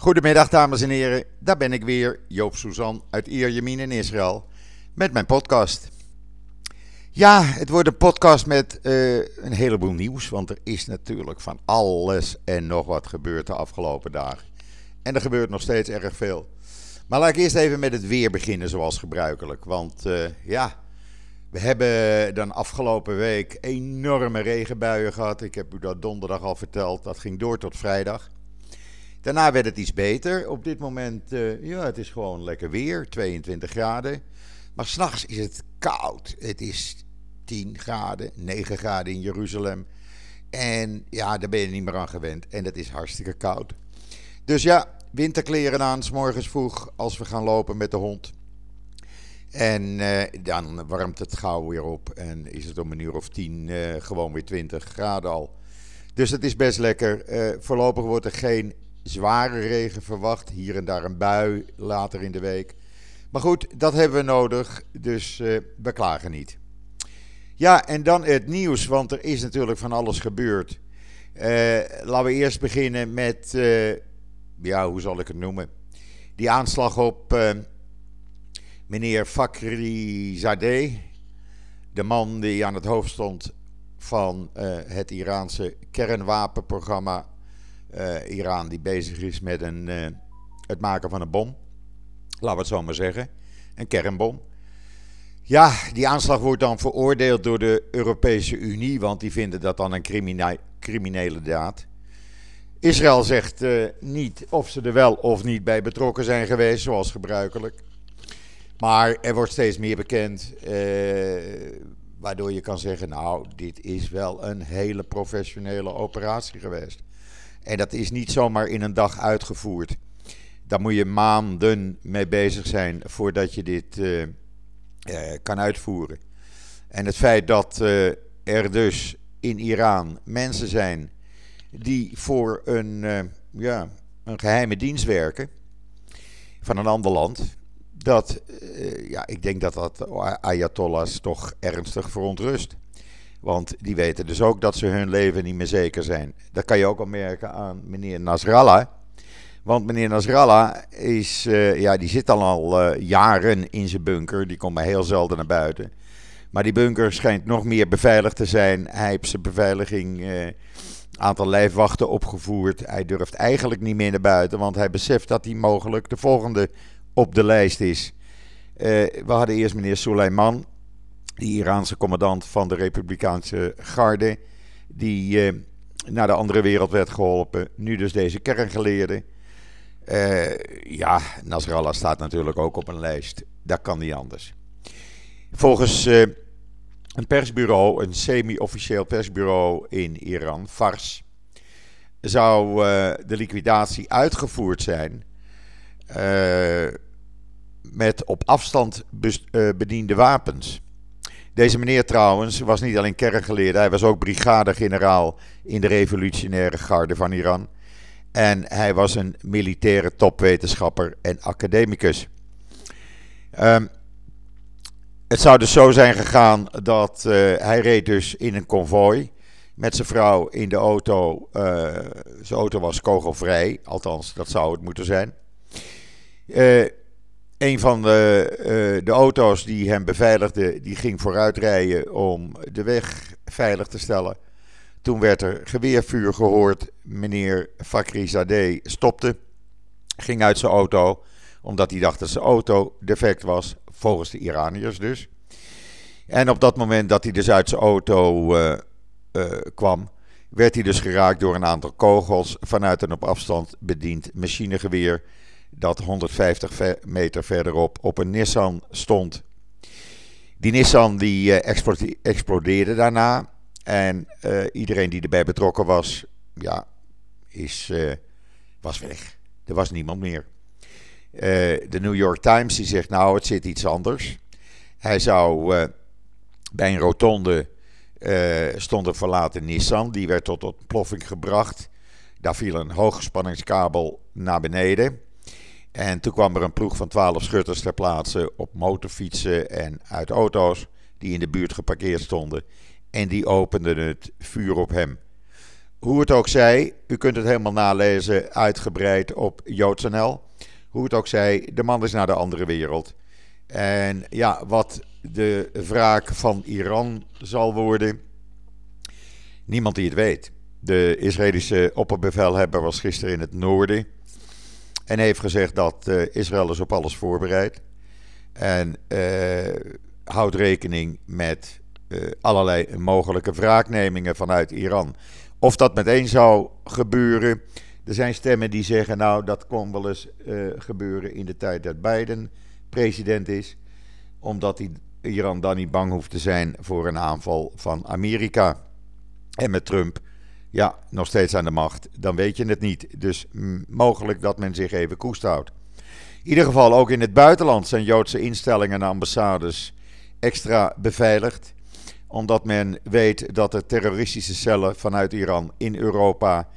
Goedemiddag dames en heren, daar ben ik weer, Joop Suzan uit Ierjemien in Israël, met mijn podcast. Ja, het wordt een podcast met uh, een heleboel nieuws, want er is natuurlijk van alles en nog wat gebeurd de afgelopen dagen. En er gebeurt nog steeds erg veel. Maar laat ik eerst even met het weer beginnen zoals gebruikelijk, want uh, ja... We hebben dan afgelopen week enorme regenbuien gehad. Ik heb u dat donderdag al verteld. Dat ging door tot vrijdag. Daarna werd het iets beter. Op dit moment, uh, ja, het is gewoon lekker weer, 22 graden. Maar s'nachts is het koud. Het is 10 graden, 9 graden in Jeruzalem. En ja, daar ben je niet meer aan gewend. En het is hartstikke koud. Dus ja, winterkleren aan, s morgens vroeg als we gaan lopen met de hond. En uh, dan warmt het gauw weer op en is het om een uur of tien uh, gewoon weer 20 graden al. Dus het is best lekker. Voorlopig wordt er geen zware regen verwacht. Hier en daar een bui later in de week. Maar goed, dat hebben we nodig, dus we klagen niet. Ja, en dan het nieuws, want er is natuurlijk van alles gebeurd. laten we eerst beginnen met, ja, hoe zal ik het noemen? Die aanslag op meneer Fakhri Zadeh, de man die aan het hoofd stond van het Iraanse kernwapenprogramma. Uh, Iran die bezig is met een, uh, het maken van een bom. Laten we het zo maar zeggen. Een kernbom. Ja, die aanslag wordt dan veroordeeld door de Europese Unie, want die vinden dat dan een crimine criminele daad. Israël zegt niet of ze er wel of niet bij betrokken zijn geweest, zoals gebruikelijk. Maar er wordt steeds meer bekend, eh, waardoor je kan zeggen, nou, dit is wel een hele professionele operatie geweest. En dat is niet zomaar in een dag uitgevoerd. Daar moet je maanden mee bezig zijn voordat je dit uh, uh, kan uitvoeren. En het feit dat uh, er dus in Iran mensen zijn die voor een, ja, een geheime dienst werken van een ander land dat, ja, ik denk dat dat Ayatollahs toch ernstig verontrust. Want die weten dus ook dat ze hun leven niet meer zeker zijn. Dat kan je ook al merken aan meneer Nasrallah. Want meneer Nasrallah is, uh, ja, die zit al al uh, jaren in zijn bunker. Die komt maar heel zelden naar buiten. Maar die bunker schijnt nog meer beveiligd te zijn. Hij heeft zijn beveiliging, uh, aantal lijfwachten opgevoerd. Hij durft eigenlijk niet meer naar buiten, want hij beseft dat hij mogelijk de volgende op de lijst is. We hadden eerst meneer Soleiman, die Iraanse commandant van de Republikeinse Garde, die uh, naar de andere wereld werd geholpen. Nu dus deze kerngeleerde. Uh, ja, Nasrallah staat natuurlijk ook op een lijst. Dat kan niet anders. Volgens een persbureau, een semi-officieel persbureau in Iran, Fars, zou de liquidatie uitgevoerd zijn uh, met op afstand eh, bediende wapens. Deze meneer trouwens was niet alleen kerngeleerde, hij was ook brigadegeneraal in de revolutionaire garde van Iran. En hij was een militaire topwetenschapper en academicus. Um, het zou dus zo zijn gegaan dat uh, hij reed dus in een konvooi met zijn vrouw in de auto. Uh, zijn auto was kogelvrij, althans dat zou het moeten zijn. Uh, een van de, uh, de auto's die hem beveiligde, die ging vooruit rijden om de weg veilig te stellen. Toen werd er geweervuur gehoord. Meneer Fakri Zadeh stopte, ging uit zijn auto, omdat hij dacht dat zijn auto defect was, volgens de Iraniërs dus. En op dat moment dat hij dus uit zijn auto uh, uh, kwam, werd hij dus geraakt door een aantal kogels vanuit een op afstand bediend machinegeweer dat 150 meter verderop op een Nissan stond. Die Nissan die uh, explodeerde daarna. En uh, iedereen die erbij betrokken was, ja, is, uh, was weg. Er was niemand meer. de New York Times die zegt, nou, het zit iets anders. Hij zou bij een rotonde stond een verlaten Nissan. Die werd tot ontploffing gebracht. Daar viel een hoogspanningskabel naar beneden. En toen kwam er een ploeg van 12 schutters ter plaatse op motorfietsen en uit auto's die in de buurt geparkeerd stonden. En die openden het vuur op hem. hoe het ook zij, u kunt het helemaal nalezen, uitgebreid op JoodsNL. Hoe het ook zij, de man is naar de andere wereld. En ja, wat de wraak van Iran zal worden, niemand die het weet. De Israëlische opperbevelhebber was gisteren in het noorden en heeft gezegd dat uh, Israël is op alles voorbereid. En uh, houdt rekening met uh, allerlei mogelijke wraaknemingen vanuit Iran. Of dat meteen zou gebeuren. Er zijn stemmen die zeggen, nou dat kon wel eens gebeuren in de tijd dat Biden president is. Omdat Iran dan niet bang hoeft te zijn voor een aanval van Amerika. En met Trump ja, nog steeds aan de macht, dan weet je het niet. Dus mogelijk dat men zich even koest houdt. In ieder geval ook in het buitenland zijn Joodse instellingen en ambassades extra beveiligd. Omdat men weet dat er terroristische cellen vanuit Iran in Europa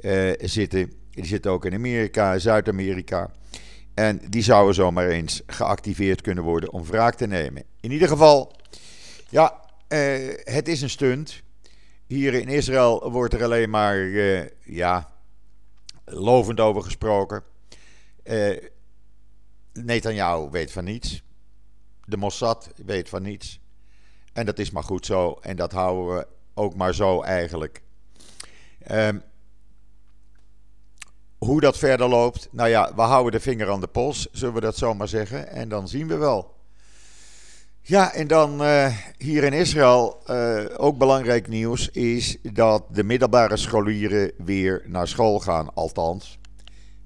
eh, zitten. Die zitten ook in Amerika, Zuid-Amerika. En die zouden zomaar eens geactiveerd kunnen worden om wraak te nemen. In ieder geval, ja, eh, het is een stunt. Hier in Israël wordt er alleen maar uh, ja, lovend over gesproken. Uh, Netanyahu weet van niets. De Mossad weet van niets. En dat is maar goed zo. En dat houden we ook maar zo eigenlijk. Um, hoe dat verder loopt, nou ja, we houden de vinger aan de pols, zullen we dat zo maar zeggen. En dan zien we wel. Ja, en dan uh, hier in Israël uh, ook belangrijk nieuws is dat de middelbare scholieren weer naar school gaan. Althans,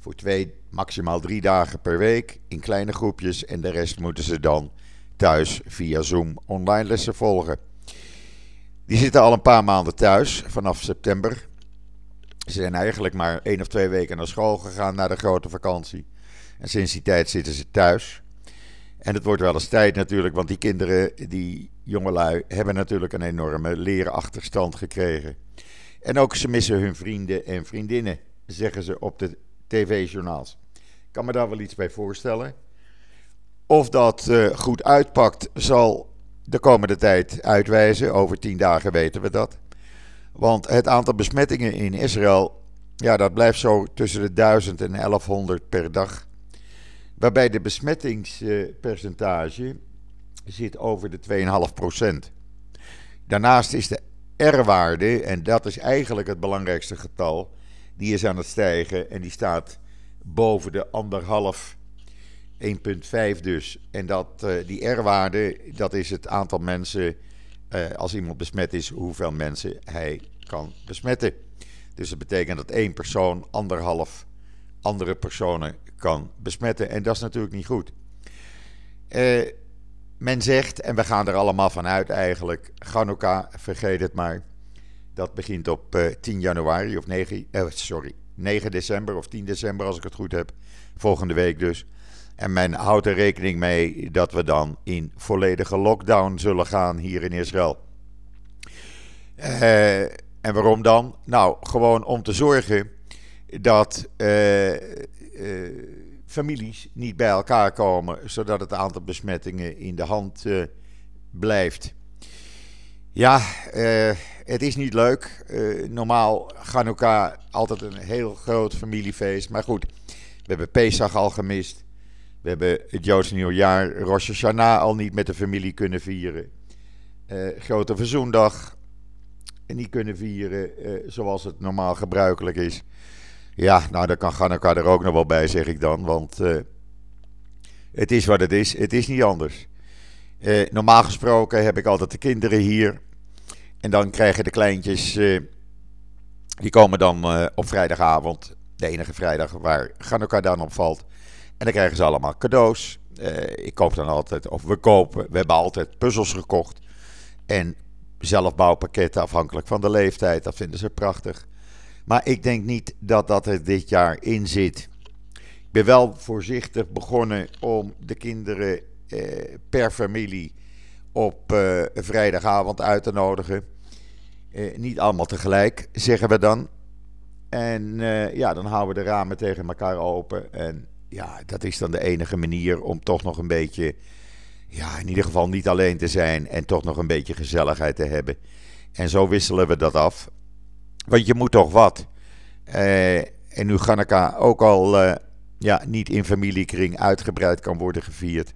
voor twee, maximaal drie dagen per week in kleine groepjes. En de rest moeten ze dan thuis via Zoom online lessen volgen. Die zitten al een paar maanden thuis vanaf september. Ze zijn eigenlijk maar één of twee weken naar school gegaan na de grote vakantie. En sinds die tijd zitten ze thuis. En het wordt wel eens tijd natuurlijk, want die kinderen, die jongelui, hebben natuurlijk een enorme leerachterstand gekregen. En ook ze missen hun vrienden en vriendinnen, zeggen ze op de tv-journaals. Ik kan me daar wel iets bij voorstellen. Of dat uh, goed uitpakt, zal de komende tijd uitwijzen. Over tien dagen weten we dat. Want het aantal besmettingen in Israël, ja, dat blijft zo tussen de 1000 en 1100 per dag waarbij de besmettingspercentage zit over de 2,5%. Daarnaast is de R-waarde, en dat is eigenlijk het belangrijkste getal, die is aan het stijgen en die staat boven de anderhalf, 1,5 dus. En dat, uh, die R-waarde, dat is het aantal mensen, uh, als iemand besmet is, hoeveel mensen hij kan besmetten. Dus dat betekent dat één persoon anderhalf andere personen kan besmetten. En dat is natuurlijk niet goed. Uh, men zegt, en we gaan er allemaal van uit eigenlijk, Hanukkah, vergeet het maar. Dat begint op uh, eh, 10 januari of 9, uh, eh, sorry, 9 december of 10 december als ik het goed heb. Volgende week dus. En men houdt er rekening mee dat we dan in volledige lockdown zullen gaan hier in Israël. en waarom dan? Nou, gewoon om te zorgen dat families niet bij elkaar komen, zodat het aantal besmettingen in de hand uh, blijft. Ja, uh, het is niet leuk. normaal elkaar altijd een heel groot familiefeest. Maar goed, we hebben Pesach al gemist. We hebben het Joodse nieuwjaar, Rosh Hashanah, al niet met de familie kunnen vieren. Grote Verzoendag niet kunnen vieren zoals het normaal gebruikelijk is. Ja, nou, dan kan elkaar er ook nog wel bij, zeg ik dan. Want uh, het is wat het is. Het is niet anders. Uh, normaal gesproken heb ik altijd de kinderen hier. En dan krijgen de kleintjes. Uh, die komen dan op vrijdagavond. De enige vrijdag waar elkaar dan op valt. En dan krijgen ze allemaal cadeaus. ik koop dan altijd, of we kopen, we hebben altijd puzzels gekocht. En zelfbouwpakketten afhankelijk van de leeftijd. Dat vinden ze prachtig. Maar ik denk niet dat dat er dit jaar in zit. Ik ben wel voorzichtig begonnen om de kinderen eh, per familie op eh, vrijdagavond uit te nodigen. Eh, niet allemaal tegelijk, zeggen we dan. En eh, ja, dan houden we de ramen tegen elkaar open. En ja, dat is dan de enige manier om toch nog een beetje, ja, in ieder geval niet alleen te zijn en toch nog een beetje gezelligheid te hebben. En zo wisselen we dat af. Want je moet toch wat. Uh, en nu Ganaka ook al uh, ja, niet in familiekring uitgebreid kan worden gevierd.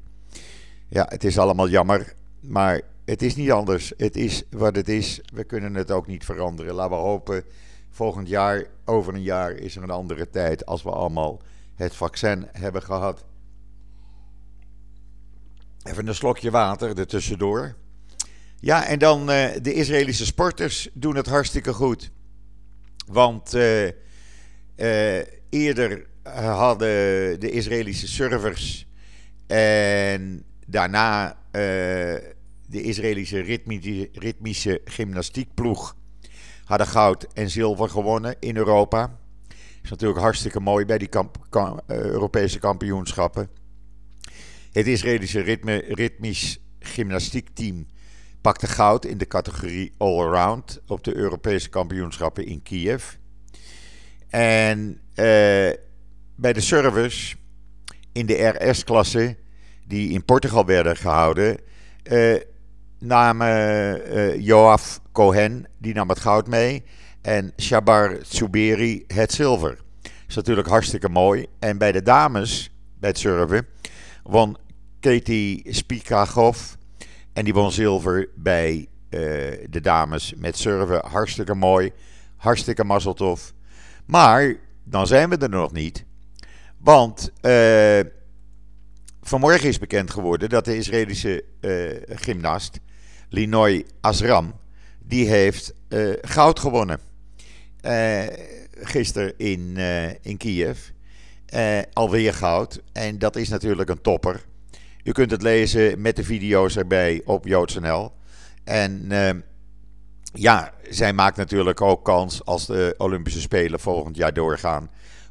Ja, het is allemaal jammer. Maar het is niet anders. Het is wat het is. We kunnen het ook niet veranderen. Laten we hopen. Volgend jaar, over een jaar, is er een andere tijd. Als we allemaal het vaccin hebben gehad. Even een slokje water ertussendoor. Ja, en dan uh, de Israëlische sporters doen het hartstikke goed. Want uh, uh, eerder hadden de Israëlische servers en daarna de Israëlische ritmische, gymnastiekploeg hadden goud en zilver gewonnen in Europa. Is natuurlijk hartstikke mooi bij die kamp, Europese kampioenschappen. Het Israëlische ritme, ritmisch gymnastiekteam pakte goud in de categorie Allround op de Europese kampioenschappen in Kiev. En uh, bij de servers in de RS-klasse, die in Portugal werden gehouden, uh, namen uh, Joaf Cohen, die nam het goud mee, en Shabar Tsuberi het zilver. Dat is natuurlijk hartstikke mooi. En bij de dames, bij het surfen, won Katie Spikagov. En die won zilver bij uh, de dames met surfen. Hartstikke mooi. Hartstikke mazzeltof. Maar dan zijn we er nog niet. Want uh, vanmorgen is bekend geworden dat de Israëlische uh, gymnast Linoy Azram. Die heeft goud gewonnen. gisteren in, in Kiev. alweer goud. En dat is natuurlijk een topper. U kunt het lezen met de video's erbij op JoodsNL. En uh, ja, zij maakt natuurlijk ook kans als de Olympische Spelen volgend jaar doorgaan.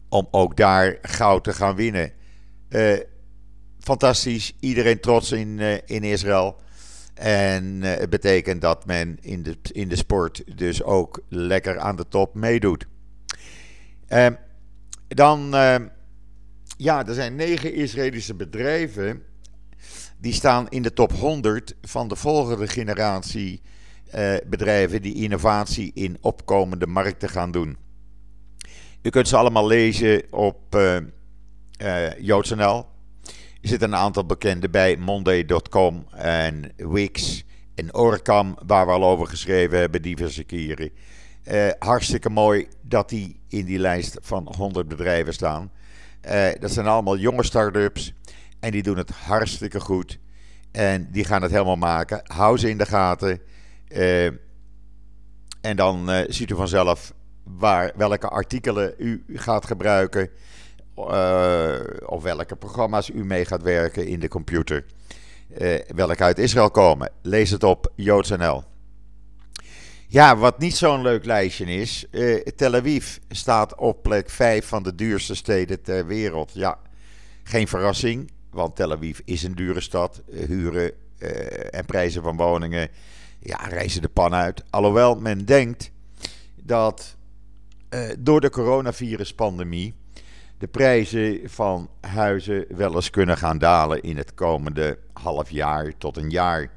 Om ook daar goud te gaan winnen. Uh, fantastisch. Iedereen trots in, uh, in Israël. En het betekent dat men in de, in de sport dus ook lekker aan de top meedoet. Ehm, dan, ja, er zijn negen Israëlische bedrijven die staan in de top 100 van de volgende generatie eh, bedrijven die innovatie in opkomende markten gaan doen. U kunt ze allemaal lezen op uh, uh, JoodsNL. Er zitten een aantal bekende bij, Monday.com en Wix en Orcam, waar we al over geschreven hebben diverse keren. Uh, hartstikke mooi dat die in die lijst van 100 bedrijven staan. Uh, dat zijn allemaal jonge start-ups en die doen het hartstikke goed. En die gaan het helemaal maken. Hou ze in de gaten. Uh, en dan uh, ziet u vanzelf waar, welke artikelen u gaat gebruiken. Uh, of welke programma's u mee gaat werken in de computer. welke uit Israël komen. Lees het op JoodsNL. Ja, wat niet zo'n leuk lijstje is. Tel Aviv staat op plek 5 van de duurste steden ter wereld. Ja, geen verrassing. Want Tel Aviv is een dure stad. Eh, huren uh, en prijzen van woningen ja, reizen de pan uit. Alhoewel men denkt dat uh, door de coronaviruspandemie de prijzen van huizen wel eens kunnen gaan dalen in het komende half jaar tot een jaar.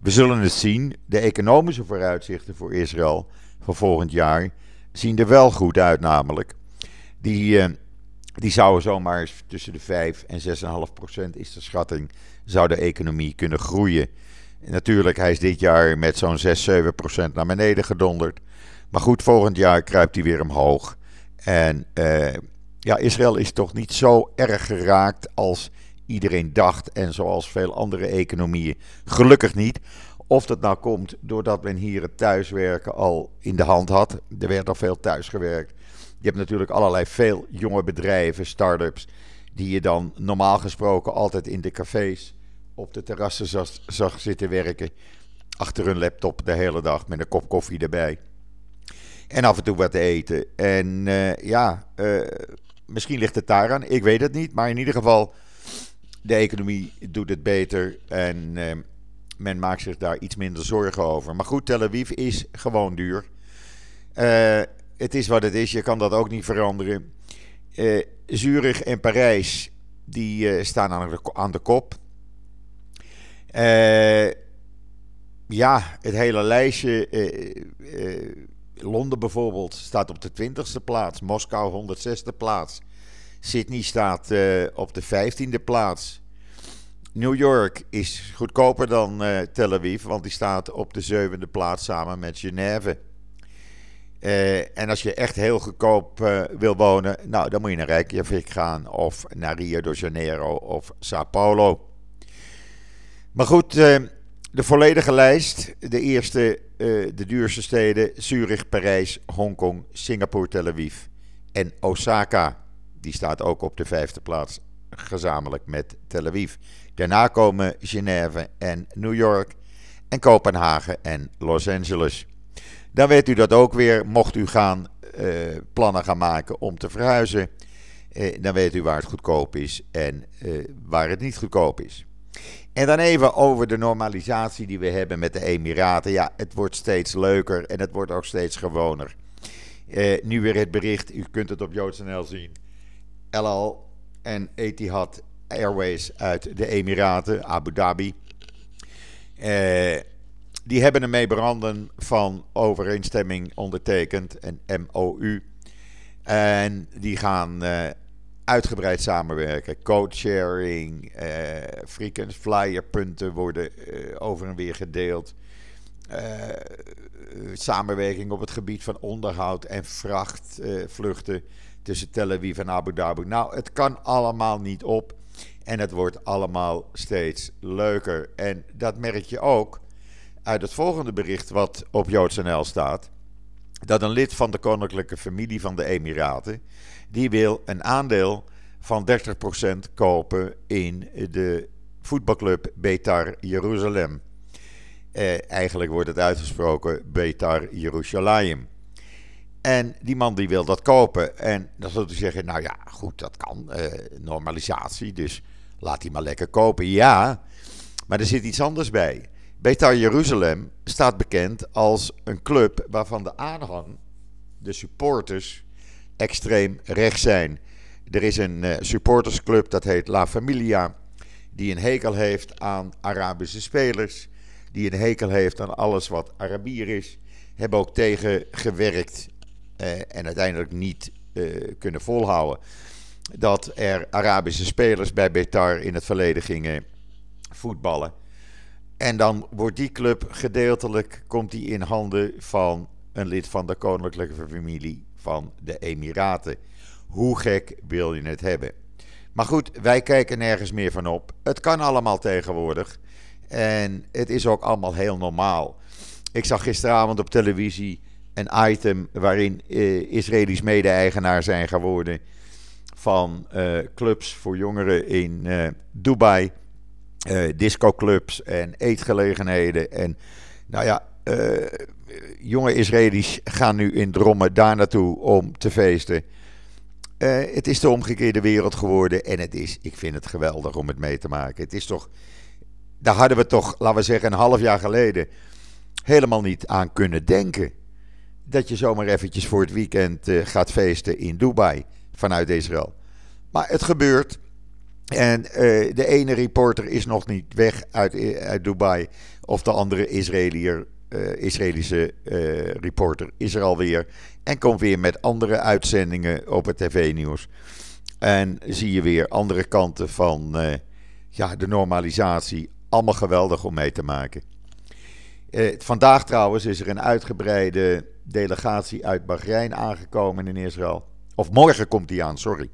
We zullen het zien. De economische vooruitzichten voor Israël voor volgend jaar zien er wel goed uit, namelijk. Die die zouden zomaar tussen de 5 en 6,5 procent is de schatting, zou de economie kunnen groeien. natuurlijk, hij is dit jaar met zo'n 6, 7 procent naar beneden gedonderd. Maar goed, volgend jaar kruipt hij weer omhoog. En uh, ja, Israël is toch niet zo erg geraakt als iedereen dacht en zoals veel andere economieën. Gelukkig niet. Of dat nou komt doordat men hier het thuiswerken al in de hand had. Er werd al veel thuisgewerkt. Je hebt natuurlijk allerlei veel jonge bedrijven, start-ups, die je dan normaal gesproken altijd in de cafés op de terrassen zag, zitten werken. Achter hun laptop de hele dag met een kop koffie erbij. En af en toe wat te eten. En uh, ja, uh, misschien ligt het daaraan. Ik weet het niet. Maar in ieder geval, de economie doet het beter. En uh, men maakt zich daar iets minder zorgen over. Maar goed, Tel Aviv is gewoon duur het is wat het is. Je kan dat ook niet veranderen. Uh, Zurich en Parijs, die uh, staan aan de, aan de kop. Uh, ja, het hele lijstje Londen bijvoorbeeld staat op de 20ste plaats. Moskou 106e plaats. Sydney staat op de 15e plaats. New York is goedkoper dan Tel Aviv, want die staat op de zevende plaats samen met Genève. Uh, en als je echt heel goedkoop uh, wil wonen, nou, dan moet je naar Reykjavik gaan of naar Rio de Janeiro of Sao Paulo. Maar goed, uh, de volledige lijst. De eerste, de duurste steden: Zurich, Parijs, Hongkong, Singapore, Tel Aviv en Osaka. Die staat ook op de vijfde plaats, gezamenlijk met Tel Aviv. Daarna komen Genève en New York en Kopenhagen en Los Angeles. Dan weet u dat ook weer, mocht u gaan uh, plannen gaan maken om te verhuizen. Uh, dan weet u waar het goedkoop is en uh, waar het niet goedkoop is. En dan even over de normalisatie die we hebben met de Emiraten. Ja, het wordt steeds leuker en het wordt ook steeds gewoner. nu weer het bericht, u kunt het op JoodsNL zien. El Al en Etihad Airways uit de Emiraten, Abu Dhabi. Die hebben een memorandum van overeenstemming ondertekend, een MOU. En die gaan uh, uitgebreid samenwerken. Codesharing, uh, eh, frequent flyer punten worden uh, over en weer gedeeld. samenwerking op het gebied van onderhoud en vrachtvluchten tussen Tel Aviv en Abu Dhabi. Nou, het kan allemaal niet op. En het wordt allemaal steeds leuker. En dat merk je ook uit het volgende bericht wat op JoodsNL staat. Dat een lid van de koninklijke familie van de Emiraten. Die wil een aandeel van 30% kopen in de voetbalclub Betar Jeruzalem. Eh, eigenlijk wordt het uitgesproken Betar Jerusalem. En die man die wil dat kopen. En dan zult u zeggen, nou ja, goed, dat kan. Eh, normalisatie, dus laat hij maar lekker kopen. Ja, maar er zit iets anders bij. Betar Jeruzalem staat bekend als een club waarvan de aanhang, de supporters, extreem rechts zijn. Er is een uh, supportersclub, dat heet La Familia, die een hekel heeft aan Arabische spelers, die een hekel heeft aan alles wat Arabier is, hebben ook tegengewerkt uh, en uiteindelijk niet uh, kunnen volhouden dat er Arabische spelers bij Betar in het verleden gingen voetballen. En dan wordt die club gedeeltelijk komt die in handen van een lid van de koninklijke familie van de Emiraten. Hoe gek wil je het hebben? Maar goed, wij kijken nergens meer van op. Het kan allemaal tegenwoordig. En het is ook allemaal heel normaal. Ik zag gisteravond op televisie een item waarin uh, Israëli's mede-eigenaar zijn geworden van uh, clubs voor jongeren in uh, Dubai discoclubs en eetgelegenheden. En nou ja, uh, jonge Israëli's gaan nu in drommen daar naartoe om te feesten. Uh, het is de omgekeerde wereld geworden en het is, ik vind het geweldig om het mee te maken. Het is toch, daar hadden we toch, laten we zeggen, een half jaar geleden helemaal niet aan kunnen denken. Dat je zomaar eventjes voor het weekend gaat feesten in Dubai vanuit Israël. Maar het gebeurt. En uh, de ene reporter is nog niet weg uit, uit Dubai. Of de andere uh, Israëlische reporter is er alweer. En komt weer met andere uitzendingen op het tv-nieuws. En zie je weer andere kanten van ja, de normalisatie. Allemaal geweldig om mee te maken. vandaag trouwens is er een uitgebreide delegatie uit Bahrein aangekomen in Israël. Of morgen komt die aan, sorry.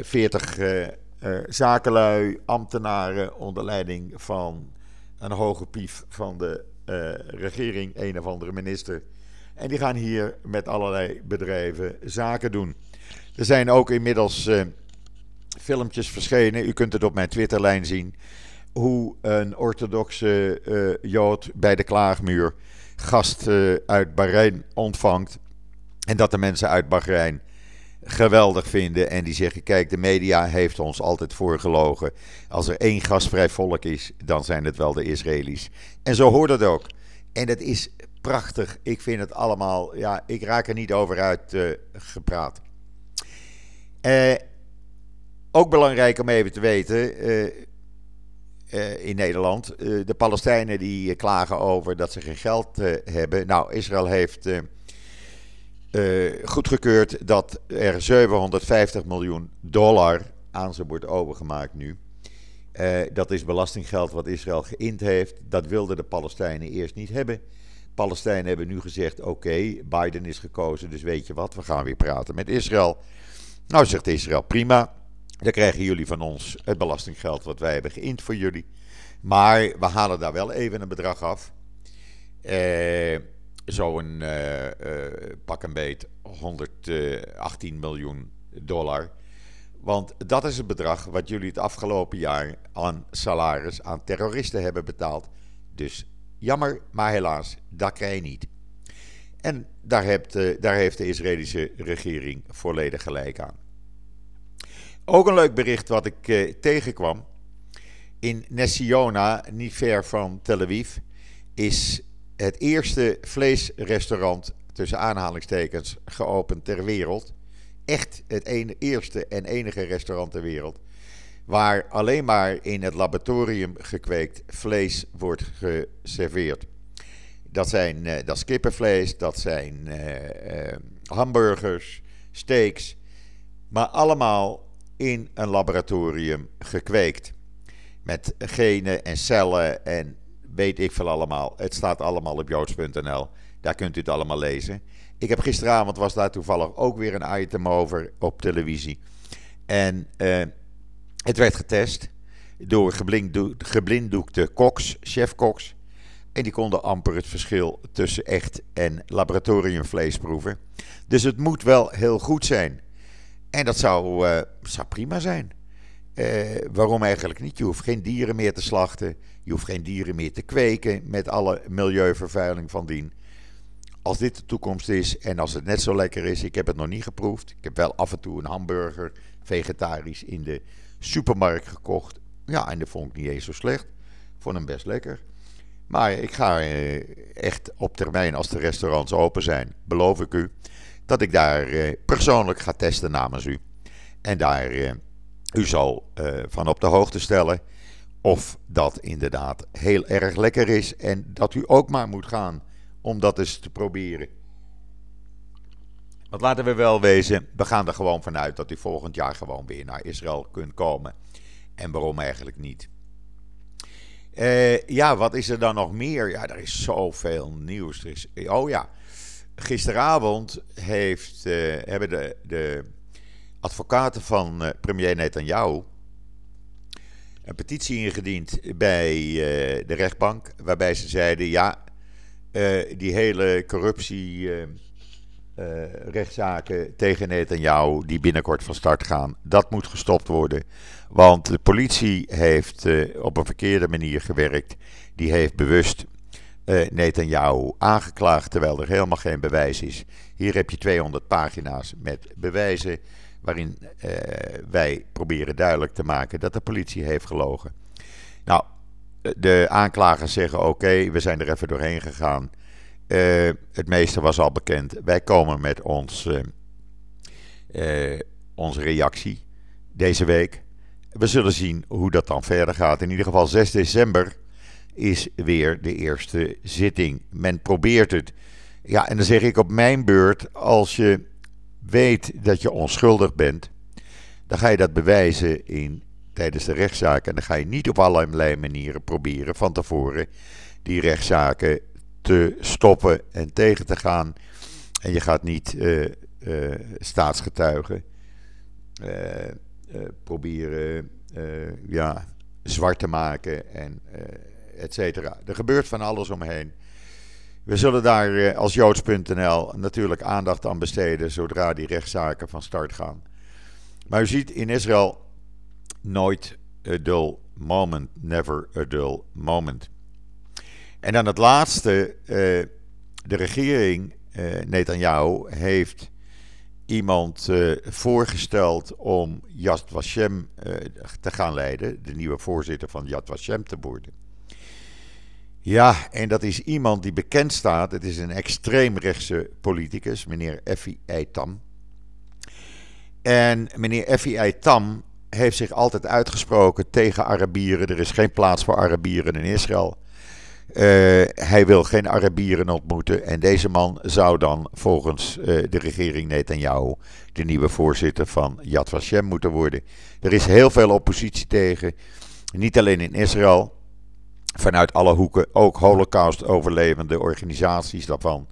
40 uh, zakenlui, ambtenaren onder leiding van een hoge pief van de uh, regering, een of andere minister. En die gaan hier met allerlei bedrijven zaken doen. Er zijn ook inmiddels uh, filmpjes verschenen. U kunt het op mijn Twitterlijn zien. Hoe een orthodoxe Jood bij de klaagmuur gast uit Bahrein ontvangt. En dat de mensen uit Bahrein geweldig vinden. En die zeggen: kijk, de media heeft ons altijd voorgelogen. Als er één gastvrij volk is, dan zijn het wel de Israëli's. En zo hoort het ook. En dat is prachtig. Ik vind het allemaal. Ja, ik raak er niet over uit uh, gepraat. Uh, ook belangrijk om even te weten. Uh, in Nederland. de Palestijnen die klagen over dat ze geen geld hebben. Nou, Israël heeft uh, goedgekeurd dat er 750 miljoen dollar aan ze wordt overgemaakt nu. Uh, dat is belastinggeld wat Israël geïnd heeft. Dat wilden de Palestijnen eerst niet hebben. Palestijnen hebben nu gezegd: oké, Biden is gekozen, dus weet je wat, we gaan weer praten met Israël. Nou zegt Israël: prima, dan krijgen jullie van ons het belastinggeld wat wij hebben geïnd voor jullie. Maar we halen daar wel even een bedrag af. Eh, Zo'n uh, pak een beet 118 miljoen dollar. Want dat is het bedrag wat jullie het afgelopen jaar aan salaris aan terroristen hebben betaald. Dus jammer, maar helaas, dat krijg je niet. En daar, daar heeft de Israëlische regering volledig gelijk aan. Ook een leuk bericht wat ik eh, tegenkwam. In Nessiona, niet ver van Tel Aviv, is het eerste vleesrestaurant tussen aanhalingstekens geopend ter wereld. Echt het ene, eerste en enige restaurant ter wereld. Waar alleen maar in het laboratorium gekweekt vlees wordt geserveerd. Dat, zijn, uh, dat is kippenvlees, dat zijn uh, uh, hamburgers, steaks. Maar allemaal in een laboratorium gekweekt. Met genen en cellen en weet ik veel allemaal. Het staat allemaal op joods.nl. Daar kunt u het allemaal lezen. Ik heb gisteravond was daar toevallig ook weer een item over op televisie. En uh, het werd getest door geblinddoekte koks, chefkoks. En die konden amper het verschil tussen echt en laboratoriumvlees proeven. Dus het moet wel heel goed zijn. En dat zou, uh, zou prima zijn. Uh, waarom eigenlijk niet? Je hoeft geen dieren meer te slachten. Je hoeft geen dieren meer te kweken met alle milieuvervuiling van dien. Als dit de toekomst is en als het net zo lekker is, ik heb het nog niet geproefd. Ik heb wel af en toe een hamburger vegetarisch in de supermarkt gekocht. Ja, en dat vond ik niet eens zo slecht. Ik vond hem best lekker. Maar ik ga uh, echt op termijn, als de restaurants open zijn, beloof ik u, dat ik daar uh, persoonlijk ga testen namens u. En daar u zal van op de hoogte stellen of dat inderdaad heel erg lekker is en dat u ook maar moet gaan om dat eens te proberen. Want laten we wel wezen, we gaan er gewoon vanuit dat u volgend jaar gewoon weer naar Israël kunt komen. En waarom eigenlijk niet? Uh, ja, wat is er dan nog meer? Ja, er is zoveel nieuws. Er is, oh ja, gisteravond heeft, uh, hebben de, de advocaten van uh, premier Netanyahu een petitie ingediend bij uh, de rechtbank. Waarbij ze zeiden: ja, uh, die hele corruptie. rechtszaken tegen Netanyahu die binnenkort van start gaan. Dat moet gestopt worden. Want de politie heeft op een verkeerde manier gewerkt. Die heeft bewust uh, Netanyahu aangeklaagd terwijl er helemaal geen bewijs is. Hier heb je 200 pagina's met bewijzen waarin uh, wij proberen duidelijk te maken dat de politie heeft gelogen. Nou, de aanklagers zeggen oké, we zijn er even doorheen gegaan. Uh, het meeste was al bekend. Wij komen met ons, onze reactie deze week. We zullen zien hoe dat dan verder gaat. In ieder geval 6 december is weer de eerste zitting. Men probeert het. Ja, en dan zeg ik op mijn beurt, als je weet dat je onschuldig bent, dan ga je dat bewijzen in, tijdens de rechtszaak. En dan ga je niet op allerlei manieren proberen van tevoren die rechtszaken te stoppen en tegen te gaan. En je gaat niet uh, uh, staatsgetuigen uh, proberen ja, zwart te maken en et cetera. Er gebeurt van alles omheen. We zullen daar eh, als joods.nl natuurlijk aandacht aan besteden zodra die rechtszaken van start gaan. Maar u ziet in Israël nooit a dull moment, never a dull moment. En dan het laatste, uh, de regering uh, Netanyahu heeft iemand voorgesteld om Yad Vashem te gaan leiden, de nieuwe voorzitter van Yad Vashem te worden. Ja, en dat is iemand die bekend staat. Het is een extreemrechtse politicus, meneer Effie Eitam. En meneer Effie Eitam heeft zich altijd uitgesproken tegen Arabieren. Er is geen plaats voor Arabieren in Israël. hij wil geen Arabieren ontmoeten. En deze man zou dan volgens de regering Netanyahu de nieuwe voorzitter van Yad Vashem moeten worden. Er is heel veel oppositie tegen. Niet alleen in Israël, vanuit alle hoeken. Ook Holocaust-overlevende organisaties daarvan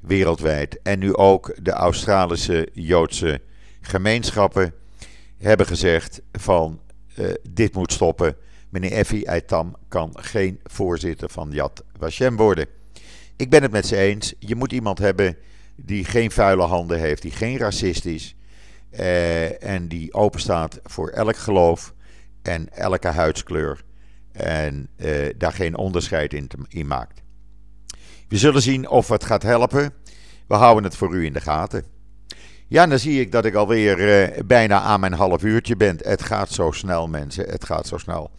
wereldwijd. En nu ook de Australische Joodse gemeenschappen hebben gezegd van uh, dit moet stoppen. Meneer Effie Eitam kan geen voorzitter van Yad Vashem worden. Ik ben het met ze eens. Je moet iemand hebben die geen vuile handen heeft, die geen racist is. Uh, en die openstaat voor elk geloof en elke huidskleur. En uh, daar geen onderscheid in, in maakt. We zullen zien of het gaat helpen. We houden het voor u in de gaten. Ja, dan zie ik dat ik alweer uh, bijna aan mijn half uurtje ben. Het gaat zo snel, mensen. Het gaat zo snel.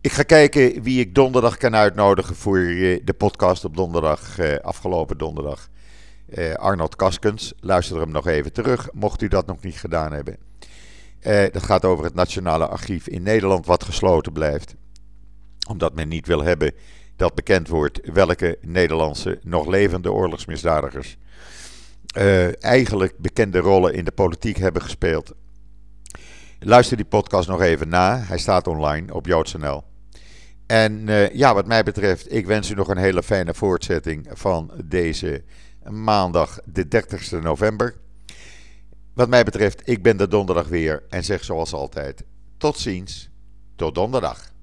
Ik ga kijken wie ik donderdag kan uitnodigen voor uh, de podcast op donderdag, afgelopen donderdag. Arnold Kaskens, luister hem nog even terug, mocht u dat nog niet gedaan hebben. dat gaat over het Nationale Archief in Nederland, wat gesloten blijft. Omdat men niet wil hebben dat bekend wordt welke Nederlandse nog levende oorlogsmisdadigers uh, eigenlijk bekende rollen in de politiek hebben gespeeld. Luister die podcast nog even na. Hij staat online op JoodsNL. En uh, ja, wat mij betreft, ik wens u nog een hele fijne voortzetting van deze maandag, de 30 november. Wat mij betreft, ik ben de donderdag weer en zeg zoals altijd: tot ziens, tot donderdag.